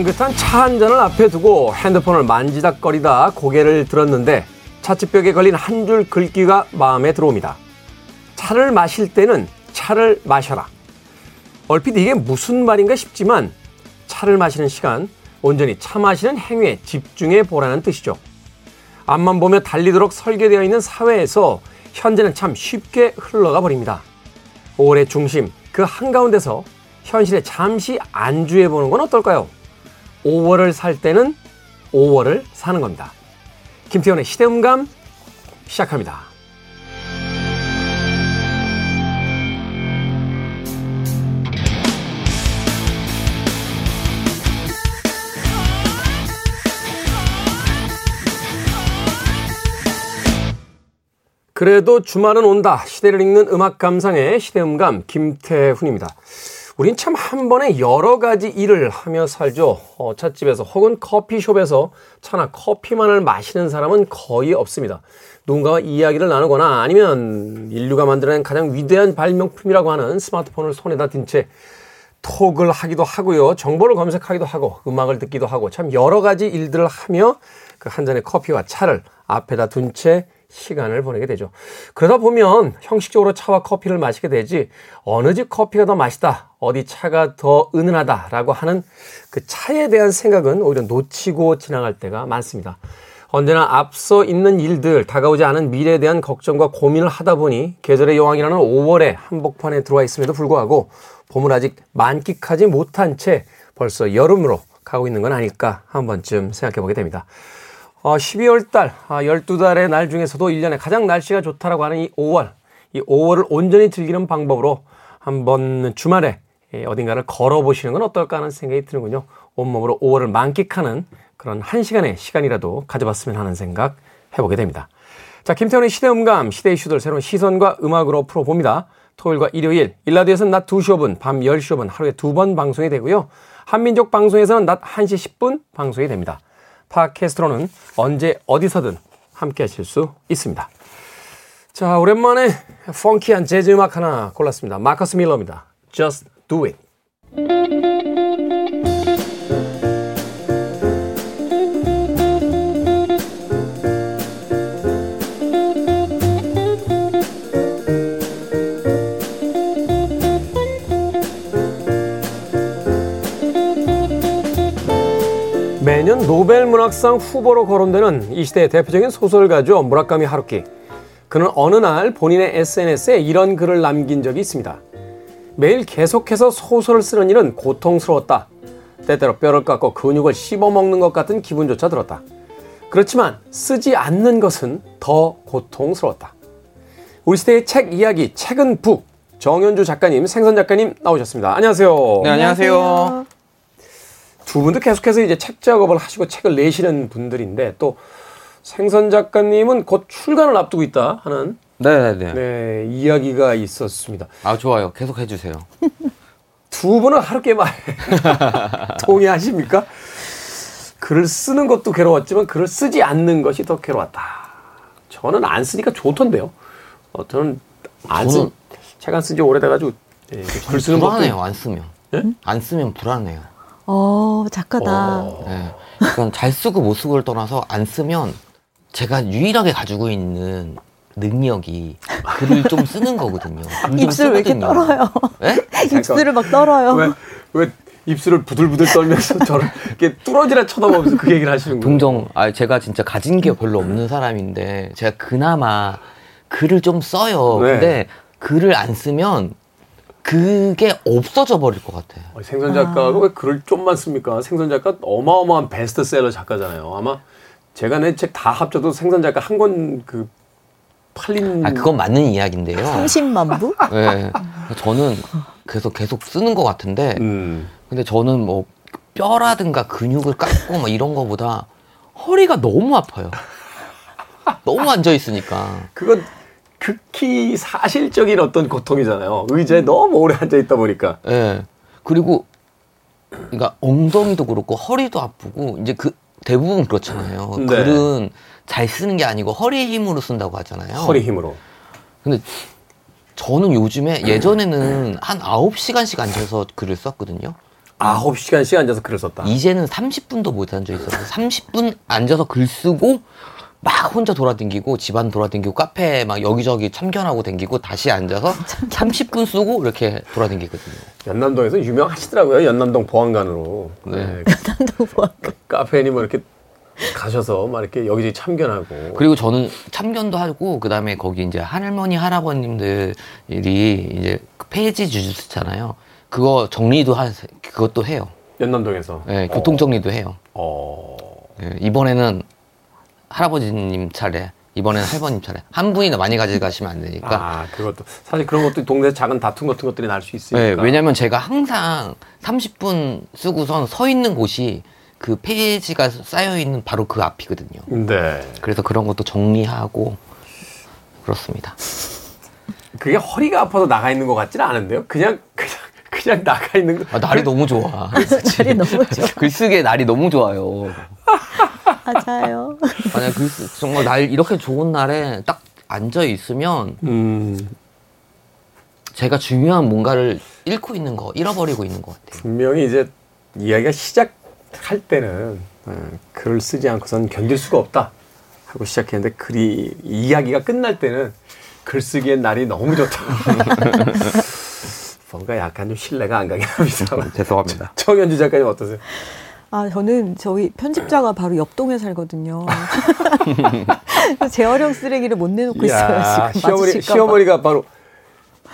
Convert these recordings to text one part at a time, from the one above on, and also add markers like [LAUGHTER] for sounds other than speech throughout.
향긋한 차 한 잔을 앞에 두고 핸드폰을 만지작거리다 고개를 들었는데 차츠벽에 걸린 한 줄 글귀가 마음에 들어옵니다. 차를 마실 때는 차를 마셔라. 얼핏 이게 무슨 말인가 싶지만 차를 마시는 시간, 온전히 차 마시는 행위에 집중해 보라는 뜻이죠. 앞만 보며 달리도록 설계되어 있는 사회에서 현재는 참 쉽게 흘러가 버립니다. 5월의 중심, 그 한가운데서 현실에 잠시 안주해 보는 건 어떨까요? 5월을 살 때는 5월을 사는 겁니다. 김태현의 시대음감 시작합니다. 그래도 주말은 온다. 시대를 읽는 음악 감상의 시대음감 김태훈입니다. 우린 참 한 번에 여러 가지 일을 하며 살죠. 어, 찻집에서 혹은 커피숍에서 차나 커피만을 마시는 사람은 거의 없습니다. 누군가와 이야기를 나누거나 아니면 인류가 만들어낸 가장 위대한 발명품이라고 하는 스마트폰을 손에다 든 채 톡을 하기도 하고요. 정보를 검색하기도 하고 음악을 듣기도 하고 참 여러 가지 일들을 하며 그 한 잔의 커피와 차를 앞에다 둔채 시간을 보내게 되죠. 그러다 보면 형식적으로 차와 커피를 마시게 되지 어느 집 커피가 더 맛있다, 어디 차가 더 은은하다라고 하는 그 차에 대한 생각은 오히려 놓치고 지나갈 때가 많습니다. 언제나 앞서 있는 일들, 다가오지 않은 미래에 대한 걱정과 고민을 하다 보니 계절의 여왕이라는 5월의 한복판에 들어와 있음에도 불구하고 봄을 아직 만끽하지 못한 채 벌써 여름으로 가고 있는 건 아닐까 한 번쯤 생각해 보게 됩니다. 어, 12월 달, 아, 12달의 날 중에서도 1년에 가장 날씨가 좋다라고 하는 이 5월, 이 5월을 온전히 즐기는 방법으로 한번 주말에 예, 어딘가를 걸어보시는 건 어떨까 하는 생각이 드는군요. 온몸으로 5월을 만끽하는 그런 한 시간의 시간이라도 가져봤으면 하는 생각 해보게 됩니다. 자, 김태훈의 시대음감, 시대 이슈들 새로운 시선과 음악으로 풀어봅니다. 토요일과 일요일, 일라디오에서는 낮 2시 5분, 밤 10시 5분 하루에 두 번 방송이 되고요. 한민족 방송에서는 낮 1시 10분 방송이 됩니다. 팟캐스트로는 언제 어디서든 함께 하실 수 있습니다. 자, 오랜만에 펑키한 재즈 음악 하나 골랐습니다. 마커스 밀러입니다. Just do it. 매년 노벨 문학상 후보로 거론되는 이 시대의 대표적인 소설가죠. 무라카미 하루키. 그는 어느 날 본인의 SNS에 이런 글을 남긴 적이 있습니다. 매일 계속해서 소설을 쓰는 일은 고통스러웠다. 때때로 뼈를 깎고 근육을 씹어먹는 것 같은 기분조차 들었다. 그렇지만 쓰지 않는 것은 더 고통스러웠다. 우리 시대의 책 이야기, 책은 북. 정현주 작가님, 생선 작가님 나오셨습니다. 안녕하세요. 네, 안녕하세요. 두 분도 계속해서 이제 책 작업을 하시고 책을 내시는 분들인데 또 생선 작가님은 곧 출간을 앞두고 있다 하는 네네네. 네, 이야기가 있었습니다. 아, 좋아요. 계속 해주세요. [LAUGHS] 두 분은 하루께 말 동의하십니까? 글을 쓰는 것도 괴로웠지만 글을 쓰지 않는 것이 더 괴로웠다. 저는 안 쓰니까 좋던데요. 어, 저는 안 쓴, 저는- 책 안 쓴지 오래돼가지고 예, 글 쓰는 것도 불안해요, 안 쓰면. 예? 안 쓰면 불안해요. 어, 작가다. 어, 네. 잘 쓰고 못 쓰고를 떠나서 안 쓰면 제가 유일하게 가지고 있는 능력이 글을 좀 쓰는 거거든요. 글좀 입술 왜 이렇게. 떨어요? 네? [LAUGHS] 입술을 막 떨어요. 왜, 왜 입술을 부들부들 떨면서 [LAUGHS] 저를 이렇게 뚫어지라 쳐다보면서 그 얘기를 하시는 거예요? 동정, 아, 제가 진짜 가진 게 별로 없는 사람인데, 제가 그나마 글을 좀 써요. 네. 근데 글을 안 쓰면 그게 없어져 버릴 것 같아요. 어, 생선 작가가 왜 글을 좀만 씁니까? 생선 작가 어마어마한 베스트셀러 작가잖아요. 아마 제가 낸 책 다 합쳐도 생선 작가 한 권 그 팔린 아, 그건 맞는 이야기인데요. 30만 부? 네. 저는 계속 계속 쓰는 것 같은데, 음. 근데 저는 뭐 뼈라든가 근육을 깎고 뭐 이런 거보다 허리가 너무 아파요. 너무 앉아 있으니까. 그건 극히 사실적인 어떤 고통이잖아요. 의자에 너무 오래 앉아 있다 보니까. 예. 그리고 그러니까 엉덩이도 그렇고 허리도 아프고 이제 그 대부분 그렇잖아요. 네. 글은 잘 쓰는 게 아니고 허리 힘으로 쓴다고 하잖아요. 허리 힘으로. 근데 저는 요즘에 예전에는 한 9시간씩 앉아서 글을 썼거든요. 9시간씩 앉아서 글을 썼다. 이제는 30분도 못 앉아 있어서 30분 앉아서 글 쓰고 막 혼자 돌아다니고 집안 돌아다니고 카페 막 여기저기 참견하고 다니고 다시 앉아서 [LAUGHS] 30분 쓰고 이렇게 돌아다니거든요. 연남동에서 유명하시더라고요. 연남동 보안관으로. 네. [LAUGHS] 연남동 보안관. 카페니 뭐 이렇게 가셔서 막 이렇게 여기저기 참견하고. 그리고 저는 참견도 하고 그다음에 거기 이제 할머니 할아버님들이 이제 그 폐지 주스잖아요. 그거 정리도 하 그것도 해요. 연남동에서. 네, 교통 정리도 해요. 어. 네, 이번에는 할아버지님 차례, 이번에는 할머님 차례. 한 분이나 많이 가져가시면 안 되니까. 아, 그것도 사실 그런 것도 동네 작은 다툼 같은 것들이 날수 네, 있으니까. 왜냐면 제가 항상 30분 쓰고선 서 있는 곳이 그 페이지가 쌓여 있는 바로 그 앞이거든요. 네. 그래서 그런 것도 정리하고 그렇습니다. 그게 허리가 아파서 나가 있는 것 같지는 않은데요. 그냥 그냥 그냥 나가 있는 거. 아, [LAUGHS] 날이 너무 좋아. 날이 너무 좋아. 글쓰기에 날이 너무 좋아요. 맞아요. 아니, 글, 쓰- 정말 날 이렇게 좋은 날에 딱 앉아 있으면 음. 제가 중요한 뭔가를 잃고 있는 거, 잃어버리고 있는 것 같아요. 분명히 이제 이야기가 시작 할 때는 어, 글을 쓰지 않고선 견딜 수가 없다 하고 시작했는데 글이 이야기가 끝날 때는 글 쓰기엔 날이 너무 좋다. [LAUGHS] 뭔가 약간 좀 신뢰가 안 가긴 합니다. 죄송합니다. 정현주 작가님 어떠세요? 아, 저는 저희 편집자가 바로 옆 동에 살거든요. [LAUGHS] 재활용 쓰레기를 못 내놓고 있어요, 지금. 시어머니. 시어머니가 바로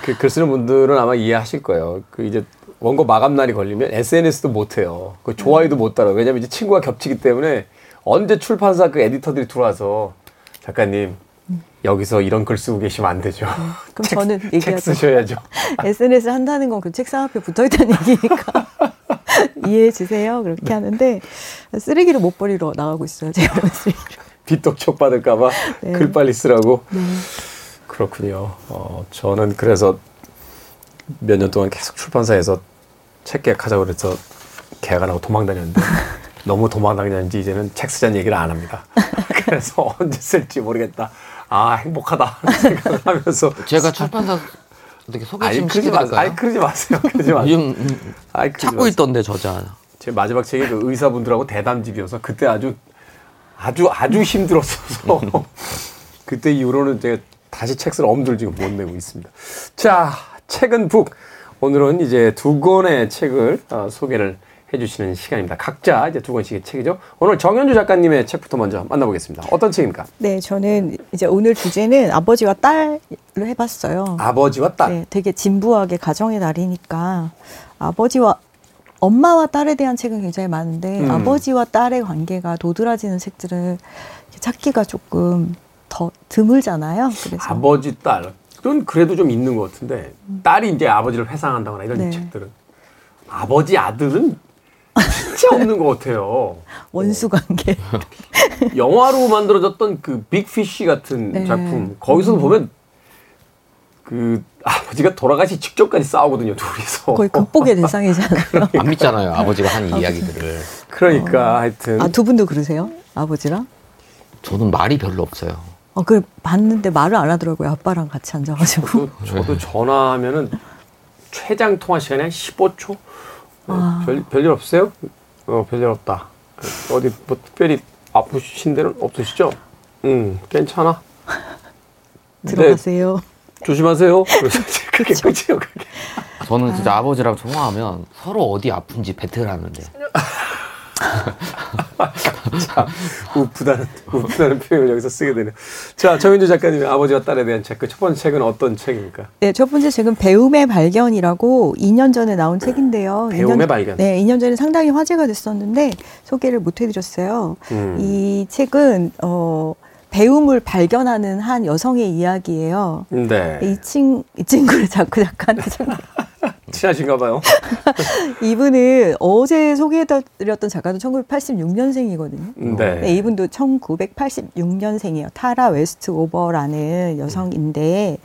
그 글 쓰는 분들은 아마 이해하실 거예요. 그 이제 원고 마감 날이 걸리면 SNS도 못 해요. 그 좋아요도 못 달아. 왜냐면 이제 친구가 겹치기 때문에 언제 출판사 그 에디터들이 들어와서 작가님 여기서 이런 글 쓰고 계시면 안 되죠. 그럼 [LAUGHS] 저는 책 얘기하죠. 쓰셔야죠. [LAUGHS] SNS 한다는 건 그 책상 앞에 붙어 있다는 얘기니까 [LAUGHS] 이해해 주세요. 그렇게 하는데 쓰레기를 못 버리러 나가고 있어요. 재활용 쓰레기. 빚독촉 받을까봐 네. 글 빨리 쓰라고. 네. 그렇군요. 어, 저는 그래서 몇 년 동안 계속 출판사에서 책 계약하자고 그래서 계약 안 하고 도망 다녔는데 [LAUGHS] 너무 도망 다녔는지 이제는 책 쓰자는 얘기를 안 합니다. [LAUGHS] 그래서 언제 쓸지 모르겠다. 아, 행복하다. [LAUGHS] 생각을 하면서. 제가 출판사 어떻게 소개 아니, 좀 그러지 마세요. 시켜드릴까요? 아니, 그러지 마세요. 그러지 마세요. 요즘 음, 아이, 그러지 찾고 마세요. 있던데 저자. 제 마지막 책이 그 의사분들하고 대담집이어서 그때 아주 아주 아주 힘들었어서 그때 이후로는 제가 다시 책을 엄두를 지금 못 내고 있습니다. 자, 책은 북. 오늘은 이제 두 권의 책을 어, 소개를 해주시는 시간입니다. 각자 이제 두 권씩의 책이죠. 오늘 정현주 작가님의 책부터 먼저 만나보겠습니다. 어떤 책입니까? 네, 저는 이제 오늘 주제는 아버지와 딸을 해봤어요. 아버지와 딸. 네, 되게 진부하게 가정의 날이니까 아버지와 엄마와 딸에 대한 책은 굉장히 많은데 음. 아버지와 딸의 관계가 도드라지는 책들을 찾기가 조금 더 드물잖아요. 그래서 아버지 딸. 그건 그래도 좀 있는 것 같은데 딸이 이제 아버지를 회상한다거나 이런 네. 책들은 아버지 아들은 진짜 없는 것 같아요. 원수 관계. 영화로 만들어졌던 그 빅피쉬 같은 네. 작품 거기서도 보면 그 아버지가 돌아가시 직전까지 싸우거든요 둘이서 거의 극복의 대상이잖아요. [LAUGHS] 안 믿잖아요. 아버지가 하는 이야기들을. 그러니까 하여튼 아, 두 분도 그러세요? 아버지랑? 저는 말이 별로 없어요. 어, 그 봤는데 말을 안 하더라고요. 아빠랑 같이 앉아가지고. 저도, 저도 전화하면은 최장 통화 시간이 한 15초 아. 별, 별일 없어요? 어 별일 없다 어디 뭐 특별히 아프신 데는 없으시죠? 응 괜찮아 [LAUGHS] 네, 들어가세요. 조심하세요 [LAUGHS] 그게 끝이에요 그게 저는 진짜 아. 버지랑 통화하면 서로 어디 아픈지 배틀하는데. [LAUGHS] 자, 우프다는, 우프다는 표현을 여기서 쓰게 되네요. 자, 정윤주 작가님의 아버지와 딸에 대한 책. 그 첫 번째 책은 어떤 책입니까? 네, 첫 번째 책은 배움의 발견이라고 2년 전에 나온 책인데요. 배움의 2년, 발견. 네, 2년 전에 상당히 화제가 됐었는데 소개를 못 해드렸어요. 음. 이 책은 어, 배움을 발견하는 한 여성의 이야기예요. 네. 이, 친, 이 친구를 자꾸 약간 [LAUGHS] 친하신가 봐요. [LAUGHS] 이분은 어제 소개해드렸던 작가도 1986년생이거든요. 네. 네, 이분도 1986년생이에요. 타라 웨스트오버라는 여성인데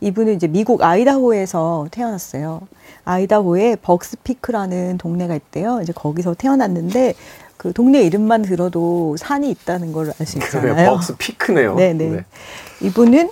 이분은 이제 미국 아이다호에서 태어났어요. 아이다호에 벅스피크라는 동네가 있대요. 이제 거기서 태어났는데 그 동네 이름만 들어도 산이 있다는 걸 알 수. 있잖아요. 벅스 피크네요. 네네. 이분은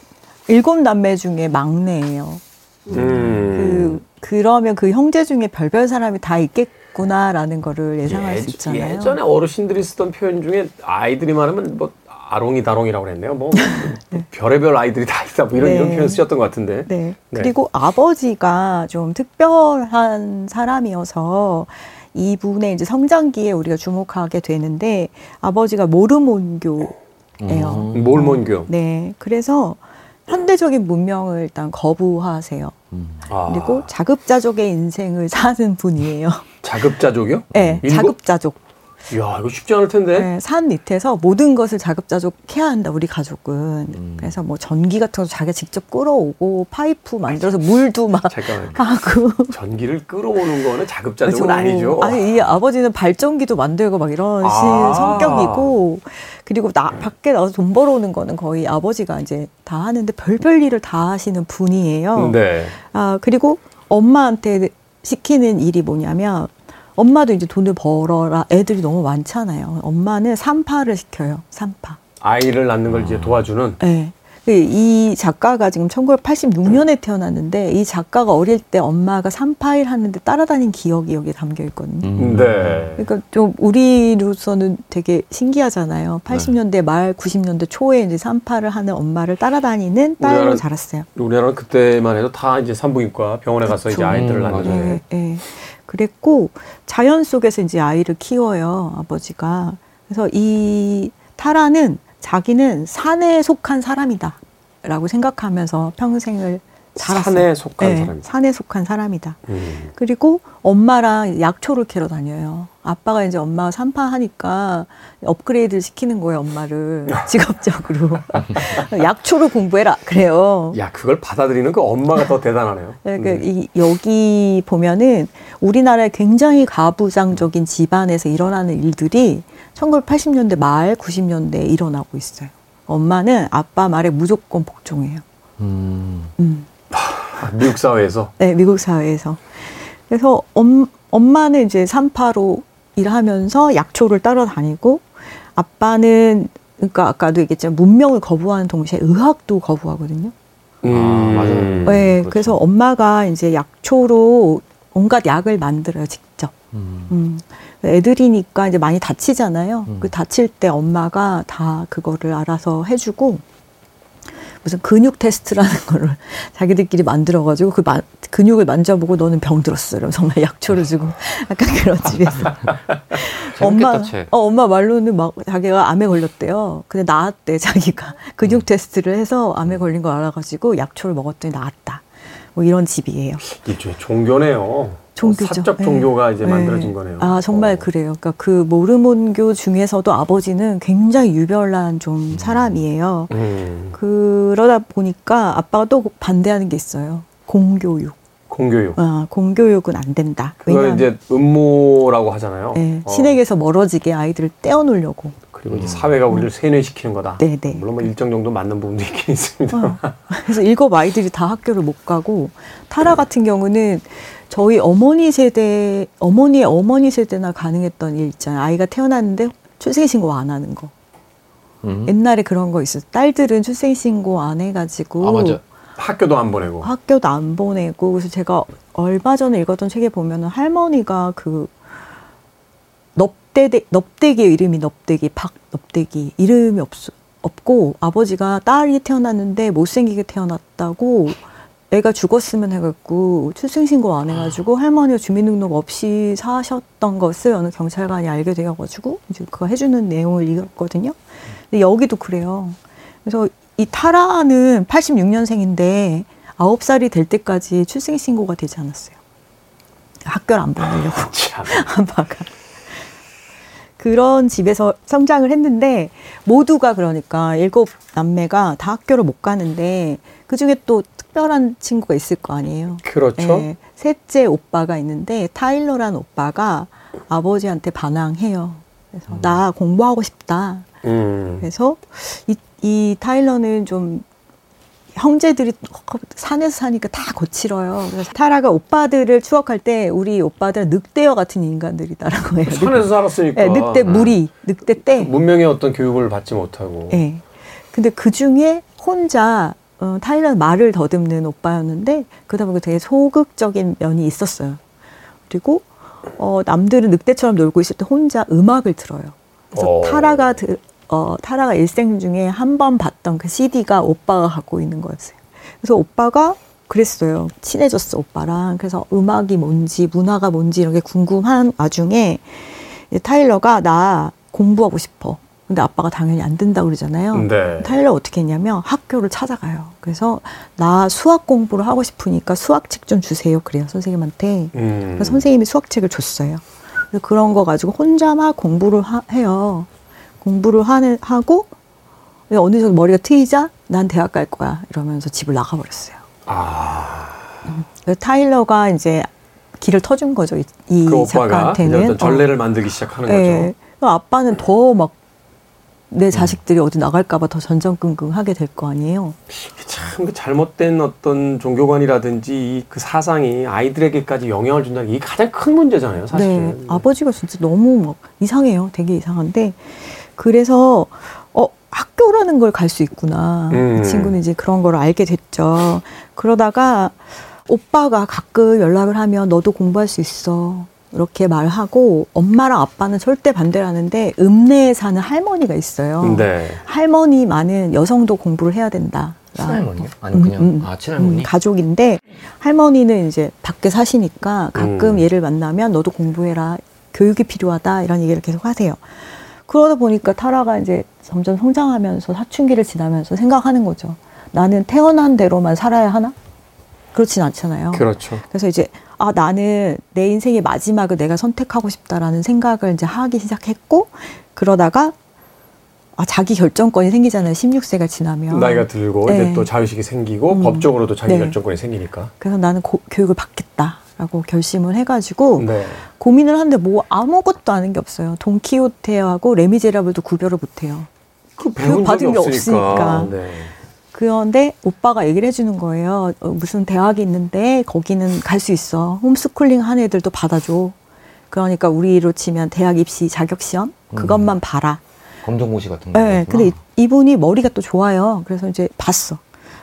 일곱 남매 중에 막내예요. 음. 그 그러면 그 형제 중에 별별 사람이 다 있겠 있구나라는 거를 예상할 수 있잖아요. 예전에 어르신들이 쓰던 표현 중에 아이들이 말하면 뭐 아롱이 다롱이라고 그랬네요. 뭐 [LAUGHS] 네. 별의별 아이들이 다 있다 뭐 이런 네. 이런 표현 쓰셨던 것 같은데. 네. 네. 그리고 아버지가 좀 특별한 사람이어서 이분의 이제 성장기에 우리가 주목하게 되는데 아버지가 모르몬교예요. 음. 몰몬교. 네. 그래서 현대적인 문명을 일단 거부하세요. 음. 아. 그리고 자급자족의 인생을 사는 분이에요. [LAUGHS] 자급자족이요? 네, 인구? 자급자족. 이야, 이거 쉽지 않을 텐데. 네, 산 밑에서 모든 것을 자급자족해야 한다, 우리 가족은. 음. 그래서 뭐 전기 같은 거 자기가 직접 끌어오고 파이프 만들어서 물도 막 잠깐만요. [LAUGHS] 하고. 전기를 끌어오는 거는 자급자족은 그렇죠. 아니죠. 아니, 이 아버지는 발전기도 만들고 막 이런 아. 성격이고, 그리고 나, 밖에 나가서 돈 벌어오는 거는 거의 아버지가 이제 다 하는데 별별 일을 다 하시는 분이에요. 네. 아, 그리고 엄마한테 시키는 일이 뭐냐면, 엄마도 이제 돈을 벌어라 애들이 너무 많잖아요. 엄마는 산파를 시켜요. 산파. 아이를 낳는 걸 이제 도와주는. 네. 그이 작가가 지금 1986년에 태어났는데 이 작가가 어릴 때 엄마가 산파일 하는데 따라다닌 기억이 여기에 담겨 있거든요. 음. 네. 그러니까 좀 우리로서는 되게 신기하잖아요. 80년대 말 90년대 초에 이제 산파를 하는 엄마를 따라다니는 딸로 자랐어요. 우리나라는 그때만 해도 다 이제 산부인과 병원에 가서 그렇죠. 이제 아이들을 낳는. 네, 네. 그랬고 자연 속에서 이제 아이를 키워요 아버지가 그래서 이 타라는 자기는 산에 속한 사람이다 라고 생각하면서 평생을 살았어요. 산에 속한 네, 사람. 산에 속한 사람이다. 음. 그리고 엄마랑 약초를 캐러 다녀요. 아빠가 이제 엄마가 산파하니까 업그레이드 시키는 거예요, 엄마를. [LAUGHS] 직업적으로. 약초를 공부해라. 그래요. 야, 그걸 받아들이는 그 엄마가 더 대단하네요. 네, 그, 음. 이, 여기 보면은 우리나라의 굉장히 가부장적인 집안에서 일어나는 일들이 1980년대 말, 90년대에 일어나고 있어요. 엄마는 아빠 말에 무조건 복종해요. 음. 음. 미국 사회에서? [LAUGHS] 네, 미국 사회에서. 그래서 엄, 엄마는 이제 산파로 일하면서 약초를 따라다니고 아빠는 그러니까 아까도 얘기했지만 문명을 거부하는 동시에 의학도 거부하거든요. 음, 아, 맞아요. 네, 그렇죠. 그래서 엄마가 이제 약초로 온갖 약을 만들어요, 직접. 음. 음. 애들이니까 이제 많이 다치잖아요. 음. 그 다칠 때 엄마가 다 그거를 알아서 해주고 무슨 근육 테스트라는 [LAUGHS] 거를 자기들끼리 만들어가지고 그 마, 근육을 만져보고 너는 병 들었어. 이러면 정말 약초를 주고 [LAUGHS] 약간 그런 집에서. [LAUGHS] 엄마, 어, 엄마 말로는 막 자기가 암에 걸렸대요. 근데 나았대, 자기가. 근육 음. 테스트를 해서 암에 걸린 걸 알아가지고 약초를 먹었더니 나았다. 뭐 이런 집이에요. 일종의 종교네요. 종교죠. 사적 종교가 네. 이제 만들어진 네. 거네요. 아 정말 어. 그래요. 그러니까 그 모르몬교 중에서도 아버지는 굉장히 유별난 좀 음. 사람이에요. 음. 그러다 보니까 아빠가 또 반대하는 게 있어요. 공교육. 공교육. 아, 공교육은 안 된다. 그걸 이제 음모라고 하잖아요. 네, 어. 신에게서 멀어지게 아이들을 떼어놓으려고. 그리고 이제 사회가 우리를 세뇌시키는 거다. 네네. 네. 물론 뭐 일정 정도 맞는 부분도 있긴 있습니다. 어. 그래서 일곱 아이들이 다 학교를 못 가고 타라 같은 경우는 저희 어머니 세대, 어머니의 어머니 세대나 가능했던 일 있잖아요. 아이가 태어났는데 출생신고 안 하는 거. 음. 옛날에 그런 거 있어요. 딸들은 출생신고 안 해가지고. 아, 맞아. 학교도 안 보내고. 학교도 안 보내고. 그래서 제가 얼마 전에 읽었던 책에 보면은 할머니가 그 넙대대, 넙대기의 이름이 넙대기, 박 넙대기. 이름이 없, 없고 아버지가 딸이 태어났는데 못생기게 태어났다고 애가 죽었으면 해갖고 출생신고 안 해가지고 할머니가 주민등록 없이 사셨던 것을 어느 경찰관이 알게 되어가지고 이제 그거 해주는 내용을 읽었거든요. 근데 여기도 그래요. 그래서 이 타라는 86년생인데 9살이 될 때까지 출생신고가 되지 않았어요. 학교를 안 보내려고. [LAUGHS] 아빠가. 그런 집에서 성장을 했는데 모두가 그러니까 일곱 남매가 다 학교를 못 가는데 그 중에 또 특별한 친구가 있을 거 아니에요. 그렇죠. 네, 셋째 오빠가 있는데 타일러란 오빠가 아버지한테 반항해요. 그래서 음. 나 공부하고 싶다. 음. 그래서 이, 이 타일러는 좀 형제들이 산에서 사니까 다 거칠어요. 그래서 타라가 오빠들을 추억할 때 우리 오빠들은 늑대와 같은 인간들이다라고 해요. 산에서 살았으니까. 네, 늑대 무리, 늑대 때. 문명의 어떤 교육을 받지 못하고. 네. 근데 그 중에 혼자 어, 타일러는 말을 더듬는 오빠였는데 그러다 보니까 되게 소극적인 면이 있었어요. 그리고 어, 남들은 늑대처럼 놀고 있을 때 혼자 음악을 들어요. 그래서 어. 타라가 드, 어, 타라가 일생 중에 한 번 봤던 그 CD가 오빠가 갖고 있는 거였어요. 그래서 오빠가 그랬어요. 친해졌어 오빠랑. 그래서 음악이 뭔지 문화가 뭔지 이런 게 궁금한 와중에 타일러가 나 공부하고 싶어. 근데 아빠가 당연히 안 된다고 그러잖아요. 네. 타일러 어떻게 했냐면 학교를 찾아가요. 그래서 나 수학 공부를 하고 싶으니까 수학책 좀 주세요. 그래요 선생님한테. 음. 그래서 선생님이 수학책을 줬어요. 그런 거 가지고 혼자 막 공부를 하, 해요. 공부를 하는, 하고 어느 정도 머리가 트이자 난 대학 갈 거야 이러면서 집을 나가버렸어요. 아, 그래서 타일러가 이제 길을 터준 거죠 이, 이 그 작가한테는. 전례를 어. 만들기 시작하는 예. 거죠. 그럼 아빠는 더 막 내 자식들이 어디 나갈까봐 더 전전긍긍하게 될 거 아니에요. 참그 잘못된 어떤 종교관이라든지 이그 사상이 아이들에게까지 영향을 준다는 게 가장 큰 문제잖아요, 사실은. 네, 아버지가 진짜 너무 막 이상해요. 되게 이상한데 그래서 어 학교라는 걸 갈 수 있구나. 음. 이 친구는 이제 그런 걸 알게 됐죠. 그러다가 오빠가 가끔 연락을 하면 너도 공부할 수 있어. 이렇게 말하고 엄마랑 아빠는 절대 반대를 하는데 읍내에 사는 할머니가 있어요. 네. 할머니만은 여성도 공부를 해야 된다. 친할머니요? 아니 그냥 음, 음. 아 친할머니? 음, 가족인데 할머니는 이제 밖에 사시니까 가끔 음. 얘를 만나면 너도 공부해라 교육이 필요하다 이런 얘기를 계속 하세요. 그러다 보니까 타라가 이제 점점 성장하면서 사춘기를 지나면서 생각하는 거죠. 나는 태어난 대로만 살아야 하나? 그렇진 않잖아요. 그렇죠. 그래서 이제 아 나는 내 인생의 마지막을 내가 선택하고 싶다라는 생각을 이제 하기 시작했고 그러다가 아 자기 결정권이 생기잖아요. 16세가 지나면 나이가 들고 네. 이제 또 자유식이 생기고 음. 법적으로도 자기 네. 결정권이 생기니까. 그래서 나는 고- 교육을 받겠다라고 결심을 해가지고 네. 고민을 하는데 뭐 아무것도 아는 게 없어요. 돈키호테하고 레미제라블도 구별을 못해요. 그 교육 받은 게 없으니까. 없으니까. 네. 그런데 오빠가 얘기를 해주는 거예요. 어, 무슨 대학이 있는데 거기는 갈 수 있어. 홈스쿨링 한 애들도 받아줘. 그러니까 우리로 치면 대학 입시 자격 시험 그것만 봐라. 검정고시 같은 거. 네, 근데 이- 이분이 머리가 또 좋아요. 그래서 이제 봤어.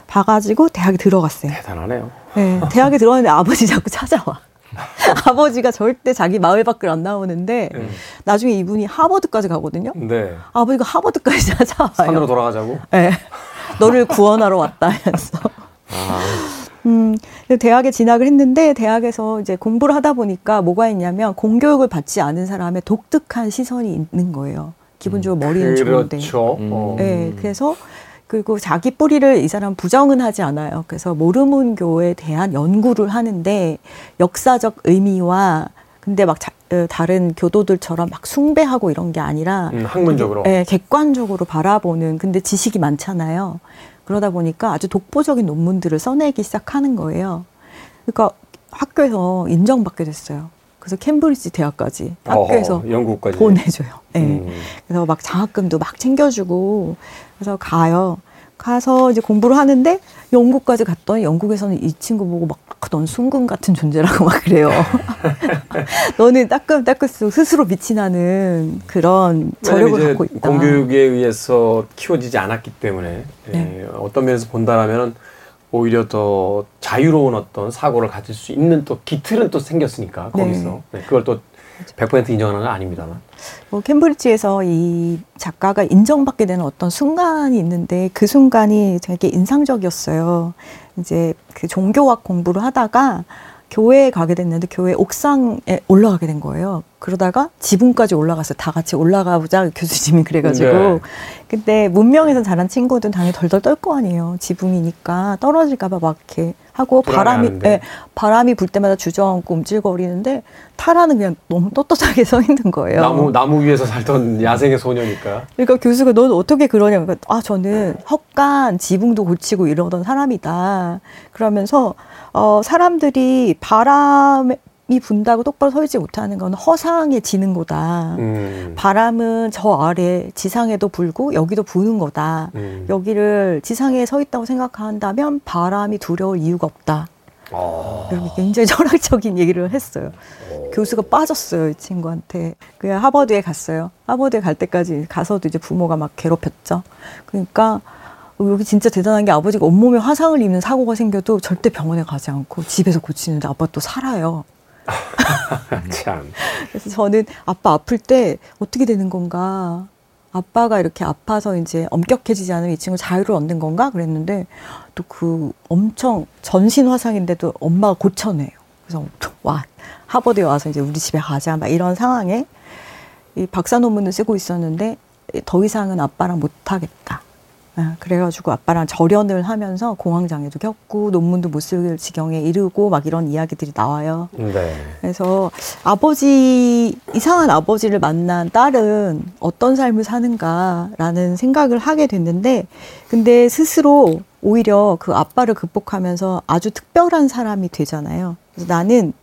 봐가지고 대학에 들어갔어요. 대단하네요. 네, 대학에 들어갔는데 아버지 자꾸 찾아와. [LAUGHS] 아버지가 절대 자기 마을 밖을 안 나오는데 음. 나중에 이분이 하버드까지 가거든요. 네. 아버지가 하버드까지 [LAUGHS] 찾아와요. 산으로 돌아가자고. 네. 너를 구원하러 왔다 하면서. 아, 음, 대학에 진학을 했는데 대학에서 이제 공부를 하다 보니까 뭐가 있냐면 공교육을 받지 않은 사람의 독특한 시선이 있는 거예요. 기본적으로 머리는 좋은데. 그렇죠. 음. 어. 네, 그래서 그리고 자기 뿌리를 이 사람 부정은 하지 않아요. 그래서 모르문교에 대한 연구를 하는데 역사적 의미와 근데 막 자- 어, 다른 교도들처럼 막 숭배하고 이런 게 아니라 음, 학문적으로. 네, 객관적으로 바라보는 근데 지식이 많잖아요. 그러다 보니까 아주 독보적인 논문들을 써내기 시작하는 거예요. 그러니까 학교에서 인정받게 됐어요. 그래서 캠브리지 대학까지 학교에서 어허, 영국까지. 보내줘요. 네. 음. 그래서 막 장학금도 막 챙겨주고 그래서 가요. 가서 이제 공부를 하는데 영국까지 갔더니 영국에서는 이 친구 보고 막 넌 순금 같은 존재라고 막 그래요. [LAUGHS] 너는 따끔따끔 스스로 빛이 나는 그런 저력을 갖고 있다. 공교육에 의해서 키워지지 않았기 때문에 네. 예, 어떤 면에서 본다라면 오히려 더 자유로운 어떤 사고를 가질 수 있는 또 기틀은 또 생겼으니까 네. 거기서 네, 그걸 또 100% 인정하는 건 아닙니다만 뭐 캠브리지에서 이 작가가 인정받게 되는 어떤 순간이 있는데 그 순간이 되게 인상적이었어요. 이제 그 종교학 공부를 하다가 교회에 가게 됐는데 교회 옥상에 올라가게 된 거예요. 그러다가 지붕까지 올라갔어요. 다 같이 올라가 보자 교수님이 그래가지고. 네. 근데 문명에서 자란 친구들은 당연히 덜덜 떨 거 아니에요. 지붕이니까 떨어질까봐 막 이렇게 하고 바람이. 예, 바람이 불 때마다 주저앉고 움찔거리는데 타라는 그냥 너무 떳떳하게 [LAUGHS] 서 있는 거예요. 나무 나무 위에서 살던 야생의 소녀니까 그러니까 교수가 넌 어떻게 그러냐고 그러니까 아 저는 헛간 지붕도 고치고 이러던 사람이다. 그러면서 어 사람들이 바람 이 분다고 똑바로 서 있지 못하는 건 허상해지는 거다. 음. 바람은 저 아래 지상에도 불고 여기도 부는 거다. 음. 여기를 지상에 서 있다고 생각한다면 바람이 두려울 이유가 없다. 어. 이렇게 굉장히 [LAUGHS] 철학적인 얘기를 했어요. 교수가 빠졌어요, 이 친구한테. 그냥 하버드에 갔어요. 하버드에 갈 때까지 가서도 이제 부모가 막 괴롭혔죠. 그러니까 어, 여기 진짜 대단한 게 아버지가 온몸에 화상을 입는 사고가 생겨도 절대 병원에 가지 않고 집에서 고치는데 아빠 또 살아요. [LAUGHS] 참. 그래서 저는 아빠 아플 때 어떻게 되는 건가? 아빠가 이렇게 아파서 이제 엄격해지지 않으면 이 친구 자유를 얻는 건가? 그랬는데 또 그 엄청 전신 화상인데도 엄마가 고쳐내요. 그래서 와 하버드에 와서 이제 우리 집에 가자 막 이런 상황에 이 박사 논문을 쓰고 있었는데 더 이상은 아빠랑 못 하겠다. 아, 그래가지고 아빠랑 절연을 하면서 공황장애도 겪고 논문도 못 쓸 지경에 이르고 막 이런 이야기들이 나와요. 네. 그래서 아버지 이상한 아버지를 만난 딸은 어떤 삶을 사는가라는 생각을 하게 됐는데 근데 스스로 오히려 그 아빠를 극복하면서 아주 특별한 사람이 되잖아요. 그래서 나는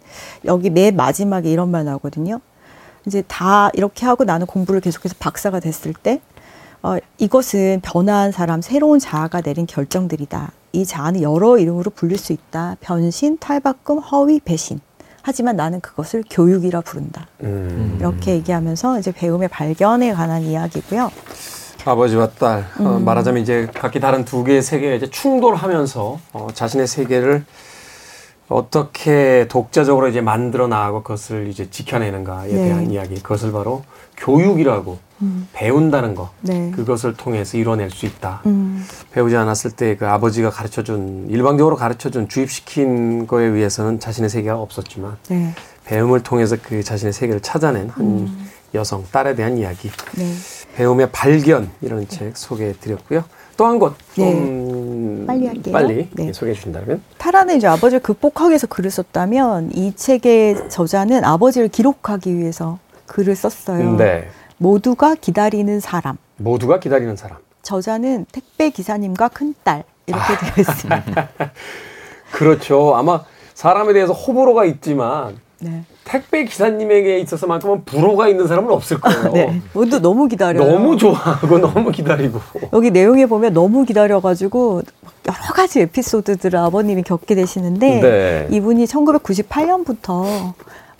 여기 맨 마지막에 이런 말 나오거든요. 이제 다 이렇게 하고 나는 공부를 계속해서 박사가 됐을 때 어, 이것은 변화한 사람, 새로운 자아가 내린 결정들이다. 이 자아는 여러 이름으로 불릴 수 있다. 변신, 탈바꿈, 허위, 배신. 하지만 나는 그것을 교육이라 부른다. 음. 이렇게 얘기하면서 이제 배움의 발견에 관한 이야기고요. 아버지와 딸 어, 음. 말하자면 이제 각기 다른 두 개의 세계가 이제 충돌하면서 어, 자신의 세계를 어떻게 독자적으로 이제 만들어 나가고 그것을 이제 지켜내는가에 네. 대한 이야기. 그것을 바로 교육이라고 음. 배운다는 거. 네. 그것을 통해서 이뤄낼 수 있다. 음, 배우지 않았을 때 그 아버지가 가르쳐준 일방적으로 가르쳐준 주입시킨 거에 의해서는 자신의 세계가 없었지만 네. 배움을 통해서 그 자신의 세계를 찾아낸 한 음. 여성 딸에 대한 이야기. 네. 배움의 발견 이라는 책 소개해 드렸고요. 또 한 곳 좀 빨리 할게요. 빨리 네. 소개해 주신다면 타라는 이제 아버지를 극복하기 위해서 글을 썼다면 이 책의 저자는 아버지를 기록하기 위해서 글을 썼어요. 네. 모두가 기다리는 사람. 모두가 기다리는 사람. 저자는 택배 기사님과 큰딸 이렇게 되어 있습니다. [LAUGHS] 그렇죠. 아마 사람에 대해서 호불호가 있지만 네. 택배 기사님에게 있어서만큼은 불호가 있는 사람은 없을 거예요. 네. 모두 너무 기다려요. 너무 좋아하고 [LAUGHS] 너무 기다리고. 여기 내용에 보면 너무 기다려가지고 여러 가지 에피소드들을 아버님이 겪게 되시는데 네. 이분이 1998년부터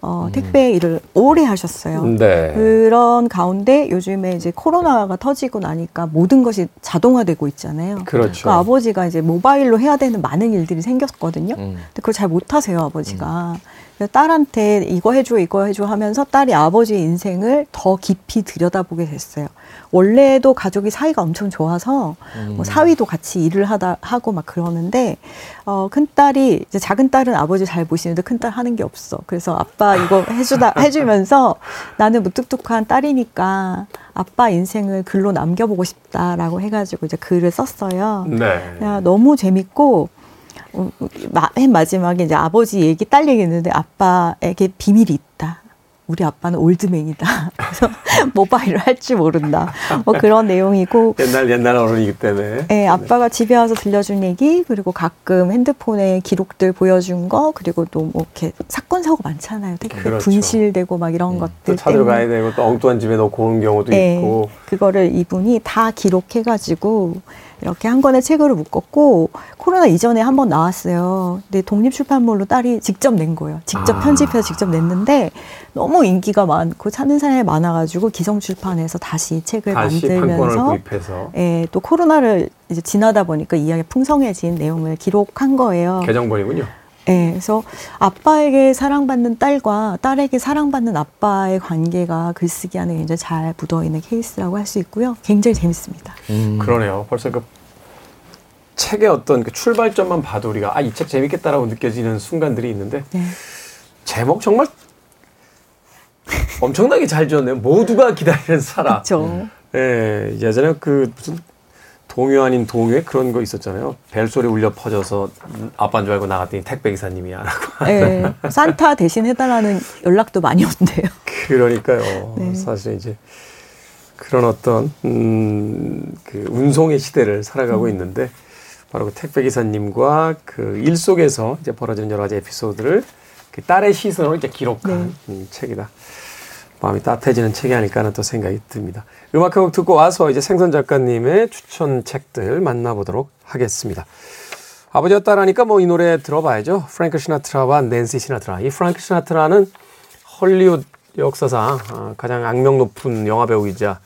어, 택배 일을 오래 하셨어요. 네. 그런 가운데 요즘에 이제 코로나가 터지고 나니까 모든 것이 자동화되고 있잖아요. 그렇죠. 그 아버지가 이제 모바일로 해야 되는 많은 일들이 생겼거든요. 음. 근데 그걸 잘 못하세요, 아버지가. 그래서 딸한테 이거 해줘, 이거 해줘 하면서 딸이 아버지의 인생을 더 깊이 들여다보게 됐어요. 원래도 가족이 사이가 엄청 좋아서 뭐 사위도 같이 일을 하다 하고 막 그러는데 어, 큰 딸이 이제 작은 딸은 아버지 잘 보시는데 큰 딸 하는 게 없어. 그래서 아빠 이거 해주다 [LAUGHS] 해주면서 나는 무뚝뚝한 딸이니까 아빠 인생을 글로 남겨보고 싶다라고 해가지고 이제 글을 썼어요. 네. 야, 너무 재밌고 맨 마지막에 이제 아버지 얘기 딸 얘기 했는데 아빠에게 비밀이 있다. 우리 아빠는 올드맨이다. [LAUGHS] 그래서 모바일을 할 줄 모른다. 뭐 그런 내용이고 옛날 옛날 어른이기 때문에. 예, 아빠가 집에 와서 들려준 얘기, 그리고 가끔 핸드폰에 기록들 보여준 거, 그리고 또 뭐 이렇게 사건 사고 많잖아요. 되게 그렇죠. 분실되고 막 이런 또 것들 찾으러. 가야 되고 또 엉뚱한 집에 놓고 오는 경우도 예, 있고. 그거를 이분이 다 기록해가지고 이렇게 한 권의 책으로 묶었고 코로나 이전에 한 번 나왔어요. 근데 독립출판물로 딸이 직접 낸 거예요. 직접 아. 편집해서 직접 냈는데 너무 인기가 많고 찾는 사람이 많아가지고 기성출판에서 다시 책을 다시 만들면서 예, 또 코로나를 이제 지나다 보니까 이야기 풍성해진 내용을 기록한 거예요. 개정본이군요. 예, 그래서 아빠에게 사랑받는 딸과 딸에게 사랑받는 아빠의 관계가 글쓰기 안에 굉장히 잘 묻어 있는 케이스라고 할 수 있고요. 굉장히 재밌습니다. 음. 그러네요. 벌써 그 책의 어떤 그 출발점만 봐도 우리가 아 이 책 재밌겠다라고 느껴지는 순간들이 있는데 네. 제목 정말 엄청나게 잘 지었네요. 모두가 기다리는 사람. 그렇죠. 예, 예전에 그 무슨 동요 아닌 동요에 그런 거 있었잖아요. 벨소리 울려 퍼져서 아빠인 줄 알고 나갔더니 택배 기사님이야라고. 예, 산타 대신 해달라는 연락도 많이 온대요. 그러니까요. 네. 사실 이제 그런 어떤 음, 그 운송의 시대를 살아가고 음. 있는데 바로 그 택배 기사님과 그 일 속에서 이제 벌어지는 여러 가지 에피소드를 그 딸의 시선으로 이제 기록한 네. 음, 책이다. 마음이 따뜻해지는 책이 아닐까 하는 또 생각이 듭니다. 음악 한곡 듣고 와서 이제 생선 작가님의 추천 책들 만나보도록 하겠습니다. 아버지와 딸하니까 뭐 이 노래 들어봐야죠. 프랭크 시나트라와 낸시 시나트라. 이 프랭크 시나트라는 헐리우드 역사상 아, 가장 악명 높은 영화 배우이자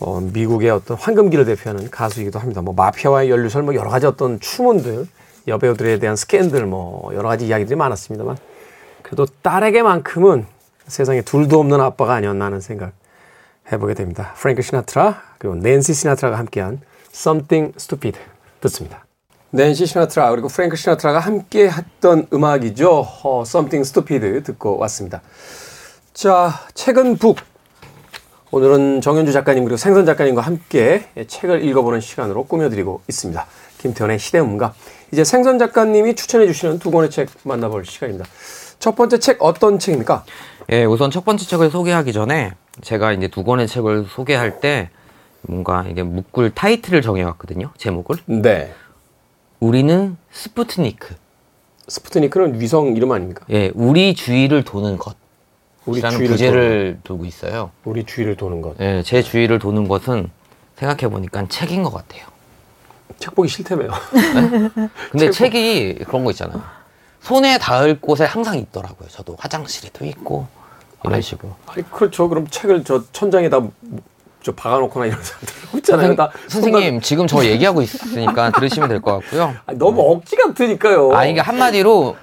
어, 미국의 어떤 황금기를 대표하는 가수이기도 합니다. 뭐 마피아와의 연루설 뭐 여러 가지 어떤 추문들 여배우들에 대한 스캔들 뭐 여러 가지 이야기들이 많았습니다만 그래도 딸에게만큼은 세상에 둘도 없는 아빠가 아니었나 하는 생각 해보게 됩니다. 프랭크 시나트라 그리고 낸시 시나트라가 함께한 Something Stupid 듣습니다. 낸시 시나트라 그리고 프랭크 시나트라가 함께 했던 음악이죠. 어, Something Stupid 듣고 왔습니다. 자, 최근 북 오늘은 정현주 작가님 그리고 생선 작가님과 함께 책을 읽어보는 시간으로 꾸며드리고 있습니다. 김태현의 시대음감. 이제 생선 작가님이 추천해 주시는 두 권의 책 만나볼 시간입니다. 첫 번째 책 어떤 책입니까? 예, 우선 첫 번째 책을 소개하기 전에 제가 이제 두 권의 책을 소개할 때 뭔가 이게 묶을 타이틀을 정해왔거든요. 제목을. 네. 우리는 스푸트니크. 스푸트니크는 위성 이름 아닙니까? 예, 우리 주위를 도는 것. 우리 주위를 부제를 두고 있어요. 우리 주위를 도는 것. 예, 제 주위를 도는 것은 생각해 보니까 책인 것 같아요. 책 보기 싫다며요. [LAUGHS] 근데 책이 그런 거 있잖아요. 손에 닿을 곳에 항상 있더라고요. 저도 화장실에도 있고 이런 식으로. 아니 그렇죠. 그럼 책을 저 천장에다 저 박아놓거나 이런 사람들 있잖아요. 다 선생님 지금 저 얘기하고 있으니까 들으시면 될 것 같고요. [LAUGHS] 아니, 너무 억지 같으니까요. 아 이게 한마디로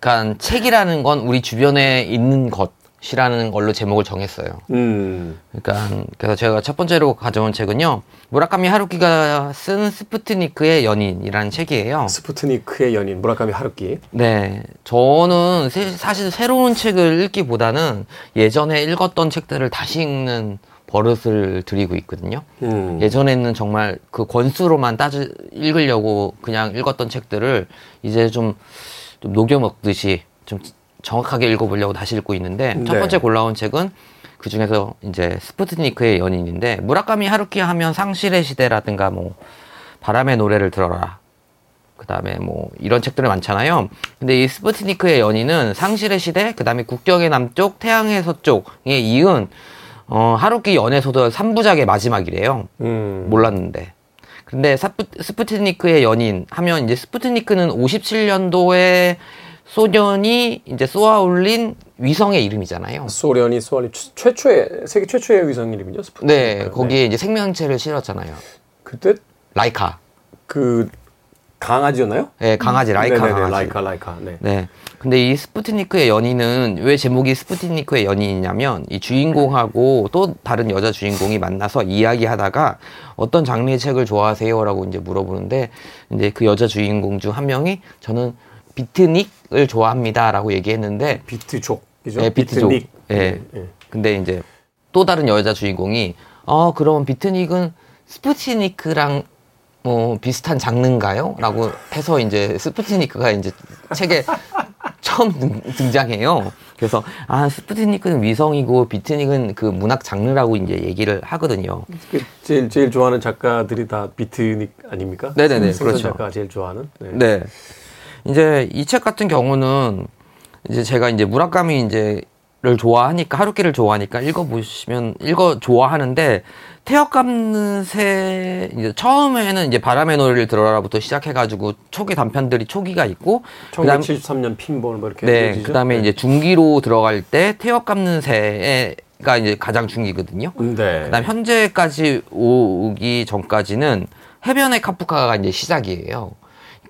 그러니까 책이라는 건 우리 주변에 있는 것 이라는 걸로 제목을 정했어요. 음. 그러니까 그래서 제가 첫 번째로 가져온 책은요. 무라카미 하루키가 쓴 스푸트니크의 연인이라는 책이에요. 스푸트니크의 연인 무라카미 하루키. 네. 저는 세- 사실 새로운 책을 읽기보다는 예전에 읽었던 책들을 다시 읽는 버릇을 들이고 있거든요. 음. 예전에는 정말 그 권수로만 따져 읽으려고 그냥 읽었던 책들을 이제 좀, 좀 녹여 먹듯이 좀 정확하게 읽어보려고 다시 읽고 있는데 첫 네. 번째 골라온 책은 그 중에서 이제 스푸트니크의 연인인데 무라카미 하루키 하면 상실의 시대라든가 뭐 바람의 노래를 들어라 그 다음에 뭐 이런 책들이 많잖아요. 근데 이 스푸트니크의 연인은 상실의 시대, 그 다음에 국경의 남쪽, 태양의 서쪽에 이은 어, 하루키 연애 소설 3부작의 마지막이래요. 음. 몰랐는데. 근데 사프, 스푸트니크의 연인 하면 이제 스푸트니크는 57년도에 소련이 이제 쏘아 올린 위성의 이름이잖아요. 소련이 최- 최초의 세계 최초의 위성 이름이죠. 스푸트니크. 네, 거기에 이제 생명체를 실었잖아요. 그때 라이카. 그 강아지였나요? 네, 강아지 라이카 네네네, 강아지. 라이카 라이카. 네. 네. 근데 이 스푸트니크의 연인은 왜 제목이 스푸트니크의 연인이냐면 이 주인공하고 또 다른 여자 주인공이 만나서 이야기하다가 어떤 장르의 책을 좋아하세요라고 이제 물어보는데 이제 그 여자 주인공 중 한 명이 저는 beatnik을 좋아합니다라고 얘기했는데 비트족이죠. 네, 비트족. beatnik. 예. 예. 근데 이제 또 다른 여자 주인공이 어 그럼 beatnik은 스푸트니크랑 뭐 비슷한 장르인가요? 라고 해서 이제 스푸트니크가 이제 책에 [LAUGHS] 처음 등, 등장해요. 그래서 아 스푸트니크는 위성이고 beatnik은 그 문학 장르라고 이제 얘기를 하거든요. 그 제일 제일 좋아하는 작가들이 다 비트닉 아닙니까? 네네네, 그렇죠. 작가 제일 좋아하는. 네. 네. 이제 이 책 같은 경우는 이제 제가 이제 무라카미 이제 를 좋아하니까 하루키를 좋아하니까 읽어보시면 읽어 좋아하는데 태엽 감는 새 이제 처음에는 이제 바람의 노래를 들어라부터 시작해가지고 초기 단편들이 초기가 있고 그다음 1973년 핀볼 뭐 이렇게 네 이어지죠? 그다음에 이제 중기로 들어갈 때 태엽 감는 새가 이제 가장 중기거든요. 네. 그다음 현재까지 오기 전까지는 해변의 카프카가 이제 시작이에요.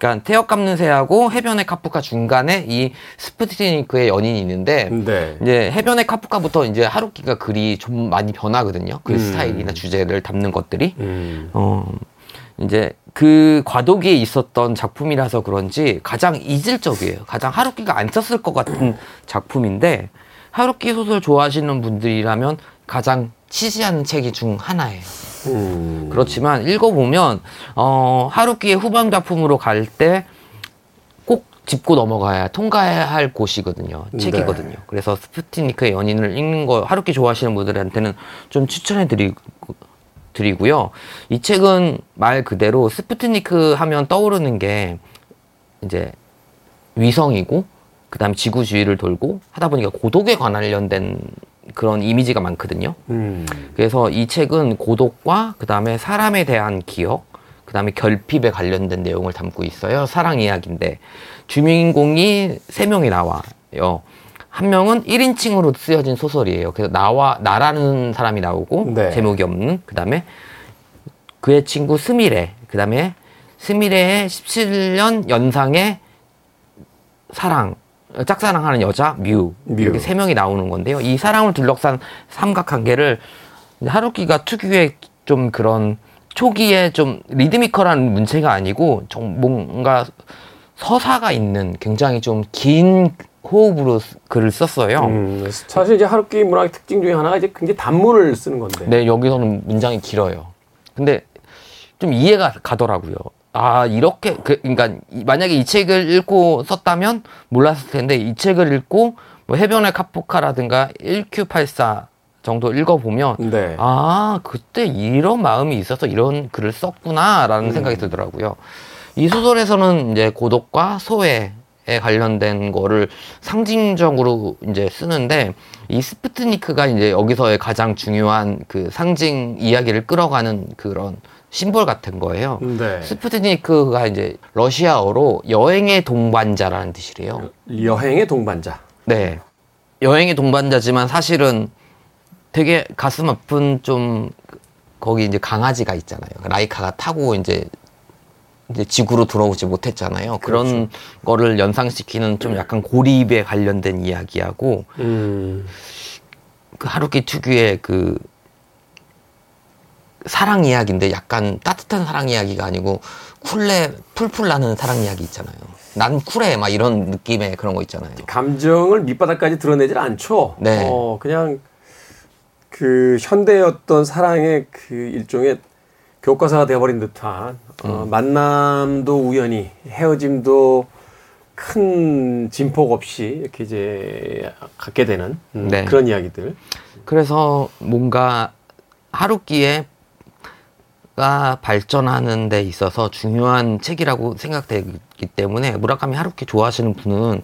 그러니까 태엽 감는 새하고 해변의 카프카 중간에 이 스푸트니크의 연인이 있는데 네. 이제 해변의 카프카부터 이제 하루키가 글이 좀 많이 변하거든요. 그 음. 스타일이나 주제를 담는 것들이. 음. 어, 이제 그 과도기에 있었던 작품이라서 그런지 가장 이질적이에요. 가장 하루키가 안 썼을 것 같은 [CLEARS THROAT] 작품인데 하루키 소설 좋아하시는 분들이라면 가장 치지 않는 책이 중 하나예요. 음. 그렇지만 읽어보면 어, 하루키의 후반 작품으로 갈 때 꼭 짚고 넘어가야 통과해야 할 곳이거든요. 네. 책이거든요. 그래서 스푸트니크의 연인을 읽는 거 하루키 좋아하시는 분들한테는 좀 추천해 드리고 드리고요. 이 책은 말 그대로 스푸트니크 하면 떠오르는 게 이제 위성이고 그다음에 지구 주위를 돌고 하다 보니까 고독에 관련된 그런 이미지가 많거든요. 음. 그래서 이 책은 고독과 그 다음에 사람에 대한 기억, 그 다음에 결핍에 관련된 내용을 담고 있어요. 사랑 이야기인데 주인공이 세 명이 나와요. 한 명은 1인칭으로 쓰여진 소설이에요. 그래서 나와 나라는 사람이 나오고 네. 제목이 없는 그 다음에 그의 친구 스미레, 그 다음에 스미레의 17년 연상의 사랑을 짝사랑하는 여자 뮤, 뮤. 이렇게 세 명이 나오는 건데요. 이 사랑을 둘러싼 삼각관계를 하루키가 특유의 좀 그런 초기에 좀 리드미컬한 문체가 아니고 좀 뭔가 서사가 있는 굉장히 좀 긴 호흡으로 쓰- 글을 썼어요. 음, 사실 이제 하루키 문학의 특징 중에 하나가 이제 굉장히 단문을 쓰는 건데. 네, 여기서는 문장이 길어요. 근데 좀 이해가 가더라고요. 아, 이렇게, 그, 그러니까, 이- 만약에 이 책을 읽고 썼다면 몰랐을 텐데, 이 책을 읽고, 뭐, 해변의 카포카라든가 1Q84 정도 읽어보면, 네. 아, 그때 이런 마음이 있어서 이런 글을 썼구나라는 생각이 들더라고요. 이 소설에서는 이제 고독과 소외에 관련된 거를 상징적으로 이제 쓰는데 이 스푸트니크가 이제 여기서의 가장 중요한 그 상징 이야기를 끌어가는 그런 심볼 같은 거예요. 네. 스푸트니크가 이제 러시아어로 여행의 동반자라는 뜻이래요. 여행의 동반자. 네. 여행의 동반자지만 사실은 되게 가슴 아픈 좀 거기 이제 강아지가 있잖아요. 라이카가 타고 이제 이제 지구로 돌아오지 못했잖아요. 그런 그렇죠. 거를 연상시키는 좀 약간 고립에 관련된 이야기하고 음. 그 하루키 특유의 그 사랑 이야기인데 약간 따뜻한 사랑 이야기가 아니고 쿨레 풀풀 나는 사랑 이야기 있잖아요. 난 쿨해 막 이런 느낌의 그런 거 있잖아요. 감정을 밑바닥까지 드러내질 않죠. 네. 어, 그냥 그 현대의 어떤 사랑의 그 일종의 교과서가 되어버린 듯한 음. 어, 만남도 우연히 헤어짐도 큰 진폭 없이 이렇게 이제 갖게 되는 음, 네. 그런 이야기들. 그래서 뭔가 하루키에 가 발전하는 데 있어서 중요한 책이라고 생각되기 때문에 무라카미 하루키 좋아하시는 분은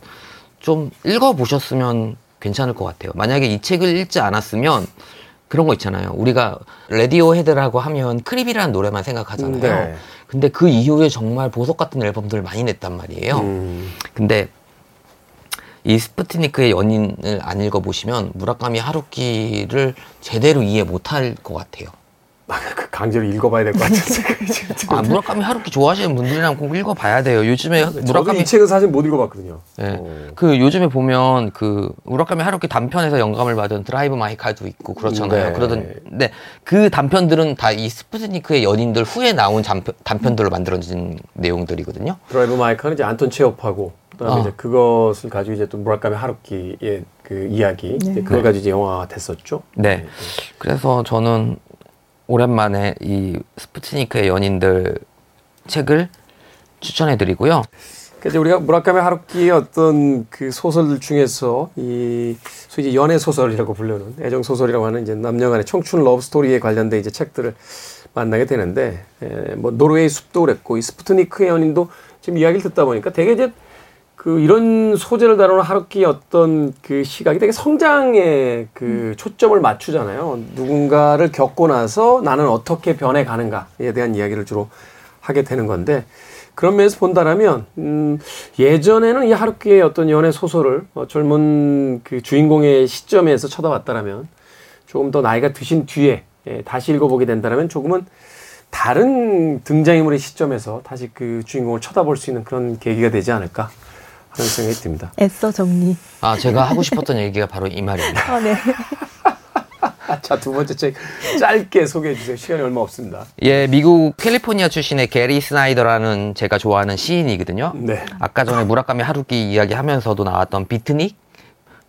좀 읽어보셨으면 괜찮을 것 같아요. 만약에 이 책을 읽지 않았으면 그런 거 있잖아요. 우리가 Radiohead라고 하면 Creep이라는 노래만 생각하잖아요. 네. 근데 그 이후에 정말 보석 같은 앨범들을 많이 냈단 말이에요. 음, 근데 이 스푸트니크의 연인을 안 읽어보시면 무라카미 하루키를 제대로 이해 못할 것 같아요. 그 강제로 읽어봐야 될 것 같은 생각이 지금 아, 무라카미 하루키 좋아하시는 분들이랑 꼭 읽어봐야 돼요. 요즘에 무라카미 이 책은 사실 못 읽어봤거든요. 예. 어. 그 요즘에 보면 그 무라카미 하루키 단편에서 영감을 받은 Drive My Car도 있고 그렇잖아요. 네. 그러던데 그 단편들은 다 이 스푸트니크의 연인들 후에 나온 단편, 단편들로 만들어진 내용들이거든요. Drive My Car는 이제 안톤 체홉하고 그다음에 어. 이제 그것을 가지고 이제 또 무라카미 하루키의 그 이야기 이제 그걸 가지고 이제 영화가 됐었죠. 네. 그래서 저는 오랜만에 이 스푸트니크의 연인들 책을 추천해 드리고요. 그러니까 이제 우리가 무라카미 하루키의 어떤 그 소설 중에서 이 소위 연애 소설이라고 불리는 애정 소설이라고 하는 이제 남녀간의 청춘 러브 스토리에 관련된 이제 책들을 만나게 되는데 에, 뭐 노르웨이 숲도 그랬고 이 스푸트니크의 연인도 지금 이야기를 듣다 보니까 되게 이제 그 이런 소재를 다루는 하루키의 어떤 그 시각이 되게 성장에 그 초점을 맞추잖아요. 누군가를 겪고 나서 나는 어떻게 변해 가는가에 대한 이야기를 주로 하게 되는 건데 그런 면에서 본다라면 음, 예전에는 이 하루키의 어떤 연애 소설을 어, 젊은 그 주인공의 시점에서 쳐다봤다라면 조금 더 나이가 드신 뒤에 예, 다시 읽어보게 된다라면 조금은 다른 등장인물의 시점에서 다시 그 주인공을 쳐다볼 수 있는 그런 계기가 되지 않을까 생각이 듭니다. 애써 정리. 아, 제가 하고 싶었던 얘기가 바로 이 말입니다. 아, 네. [LAUGHS] 자, 두 번째 책 짧게 소개해 주세요. 시간이 얼마 없습니다. 예, 미국 캘리포니아 출신의 게리 스나이더라는 제가 좋아하는 시인이거든요. 네. 아까 전에 무라카미 하루키 이야기하면서도 나왔던 비트닉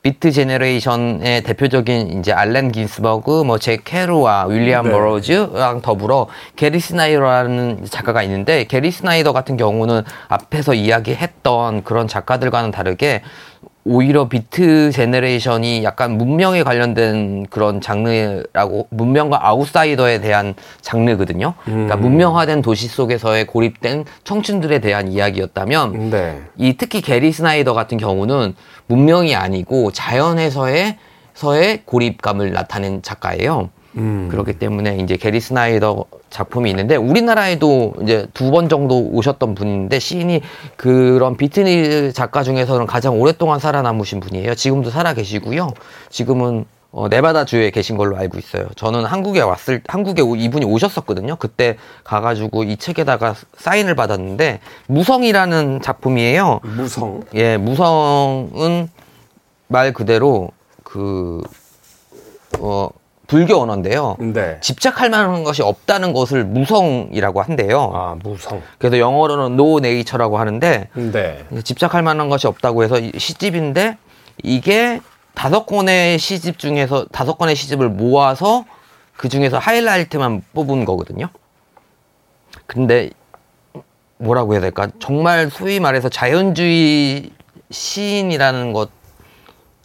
Beat Generation의 대표적인 이제 알렌 긴스버그, 뭐 잭 케루악 윌리엄 네. 버로즈랑 더불어 게리 스나이더라는 작가가 있는데 게리 스나이더 같은 경우는 앞에서 이야기했던 그런 작가들과는 다르게 오히려 Beat Generation이 약간 문명에 관련된 그런 장르라고 문명과 아웃사이더에 대한 장르거든요. 그러니까 문명화된 도시 속에서의 고립된 청춘들에 대한 이야기였다면 네. 이 특히 게리 스나이더 같은 경우는 문명이 아니고 자연에서의 서의 고립감을 나타낸 작가예요. 음. 그렇기 때문에 이제 게리 스나이더 작품이 있는데 우리나라에도 이제 두 번 정도 오셨던 분인데 시인이 그런 비트니 작가 중에서는 가장 오랫동안 살아남으신 분이에요. 지금도 살아 계시고요. 지금은 어, 네바다 주에 계신 걸로 알고 있어요. 저는 한국에 왔을 한국에 오- 이분이 오셨었거든요. 그때 가가지고 이 책에다가 사인을 받았는데 무성이라는 작품이에요. 무성. 예, 무성은 말 그대로 그 어, 불교 언어인데요. 네. 집착할 만한 것이 없다는 것을 무성이라고 한대요. 아, 무성. 그래서 영어로는 no nature라고 하는데 네. 집착할 만한 것이 없다고 해서 이 시집인데 이게 다섯 권의 시집 중에서 다섯 권의 시집을 모아서 그 중에서 하이라이트만 뽑은 거거든요. 근데 뭐라고 해야 될까? 정말 소위 말해서 자연주의 시인이라는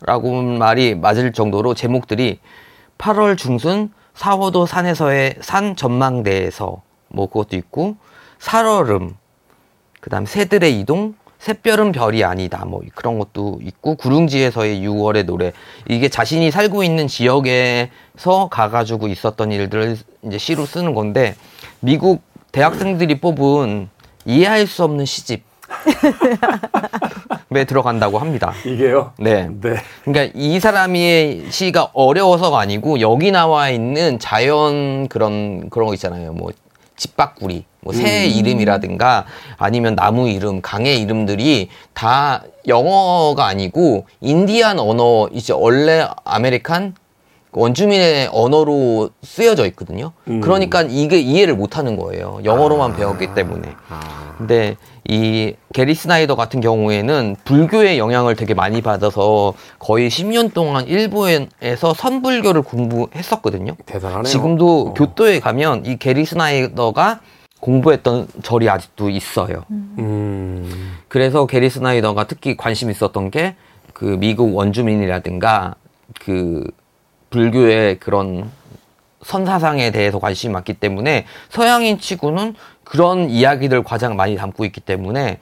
것라고 말이 맞을 정도로 제목들이 8월 중순 사워도 산에서의 산 전망대에서 뭐 그것도 있고 살얼음 그다음 새들의 이동 샛별은 별이 아니다 뭐 그런 것도 있고 구릉지에서의 6월의 노래. 이게 자신이 살고 있는 지역에서 가가지고 있었던 일들을 이제 시로 쓰는 건데 미국 대학생들이 뽑은 이해할 수 없는 시집 에 들어간다고 합니다. 이게요. 네. 네. 그러니까 이 사람의 시가 어려워서가 아니고 여기 나와 있는 자연 그런 그런 거 있잖아요. 뭐 직박구리, 뭐 새 이름이라든가 아니면 나무 이름, 강의 이름들이 다 영어가 아니고 인디안 언어 이제 원래 아메리칸 원주민의 언어로 쓰여져 있거든요. 음. 그러니까 이게 이해를 못 하는 거예요. 영어로만 배웠기 때문에. 아. 근데 이 게리 스나이더 같은 경우에는 불교의 영향을 되게 많이 받아서 거의 10년 동안 일본에서 선불교를 공부했었거든요. 대단하네요. 지금도 어. 교토에 가면 이 게리 스나이더가 공부했던 절이 아직도 있어요. 음. 그래서 게리 스나이더가 특히 관심 있었던 게 그 미국 원주민이라든가 그 불교의 그런 선사상에 대해서 관심이 많기 때문에 서양인 치고는 그런 이야기들 가장 많이 담고 있기 때문에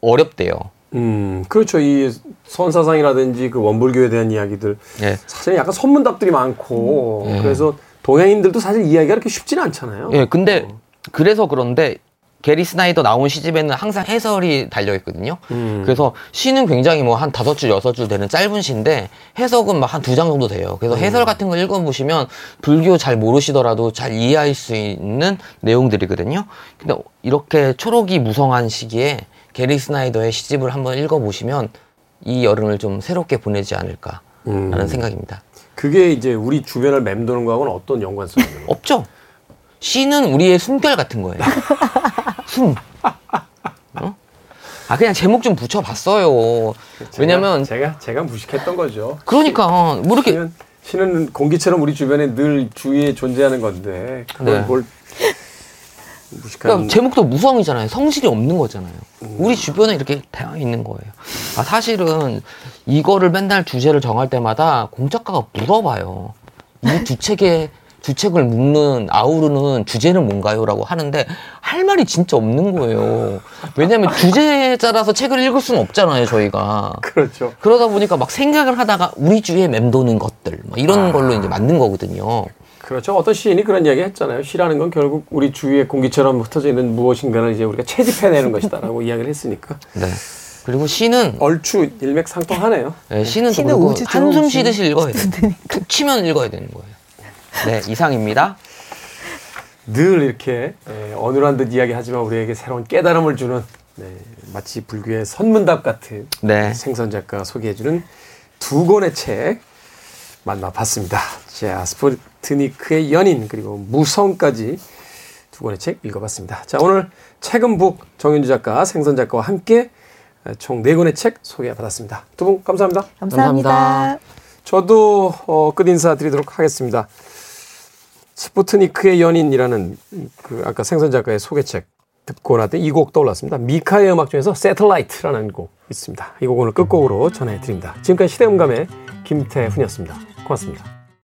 어렵대요. 음, 그렇죠. 이 선사상이라든지 그 원불교에 대한 이야기들 예. 사실 약간 선문답들이 많고 예. 그래서 동양인들도 사실 이야기가 그렇게 쉽지는 않잖아요. 예, 근데 그래서 그런데 게리 스나이더 나온 시집에는 항상 해설이 달려 있거든요. 음. 그래서 시는 굉장히 뭐 한 다섯 줄 여섯 줄 되는 짧은 시인데 해석은 막 한 두 장 정도 돼요. 그래서 음. 해설 같은 거 읽어 보시면 불교 잘 모르시더라도 잘 이해할 수 있는 내용들이거든요. 근데 이렇게 초록이 무성한 시기에 게리 스나이더의 시집을 한번 읽어 보시면 이 여름을 좀 새롭게 보내지 않을까라는 음. 생각입니다. 그게 이제 우리 주변을 맴도는 거하고는 어떤 연관성이? 없죠. 시는 우리의 숨결 같은 거예요. [LAUGHS] 숨. 어? 아 그냥 제목 좀 붙여봤어요. 왜냐면 제가 제가 무식했던 거죠. 그러니까 뭐 이렇게 시는, 시는 공기처럼 우리 주변에 늘 주위에 존재하는 건데 그걸 네. 뭘 무식한 그러니까 제목도 무성이잖아요. 성질이 없는 거잖아요. 우리 주변에 이렇게 다양히 있는 거예요. 아 사실은 이거를 맨날 주제를 정할 때마다 공작가가 물어봐요. 이 주책에 주책을 묶는 아우르는 주제는 뭔가요?라고 하는데 할 말이 진짜 없는 거예요. 왜냐하면 주제자라서 책을 읽을 수는 없잖아요, 저희가. 그렇죠. 그러다 보니까 막 생각을 하다가 우리 주위에 맴도는 것들 막 이런 걸로 이제 만든 거거든요. 그렇죠. 어떤 시인이 그런 이야기 했잖아요. 시라는 건 결국 우리 주위에 공기처럼 흩어져 있는 무엇인가를 이제 우리가 채집해내는 것이다라고 [LAUGHS] 이야기를 했으니까 네. 그리고 시는 얼추 일맥상통하네요. 네, 시는, 또 시는 우주죠, 한숨. 쉬듯이 읽어야 돼요. 툭 치면 읽어야 되는 거예요. 네, 이상입니다. 늘 이렇게 에, 어눌한 듯 이야기하지만 우리에게 새로운 깨달음을 주는 네, 마치 불교의 선문답 같은 네. 생선 작가가 소개해주는 두 권의 책 만나봤습니다. 자, 스푸트니크의 연인 그리고 무성까지 두 권의 책 읽어봤습니다. 자, 오늘 책은 북 정윤주 작가, 생선 작가와 함께 총 네 권의 책 소개받았습니다. 두 분 감사합니다. 감사합니다. 감사합니다. 저도 어, 끝 인사 드리도록 하겠습니다. 스푸트니크의 연인이라는 그 아까 생선 작가의 소개책 듣고 나서 이 곡 떠올랐습니다. 미카의 음악 중에서 Satellite라는 곡 있습니다. 이 곡 오늘 끝곡으로 전해드립니다. 지금까지 시대음감의 김태훈이었습니다. 고맙습니다.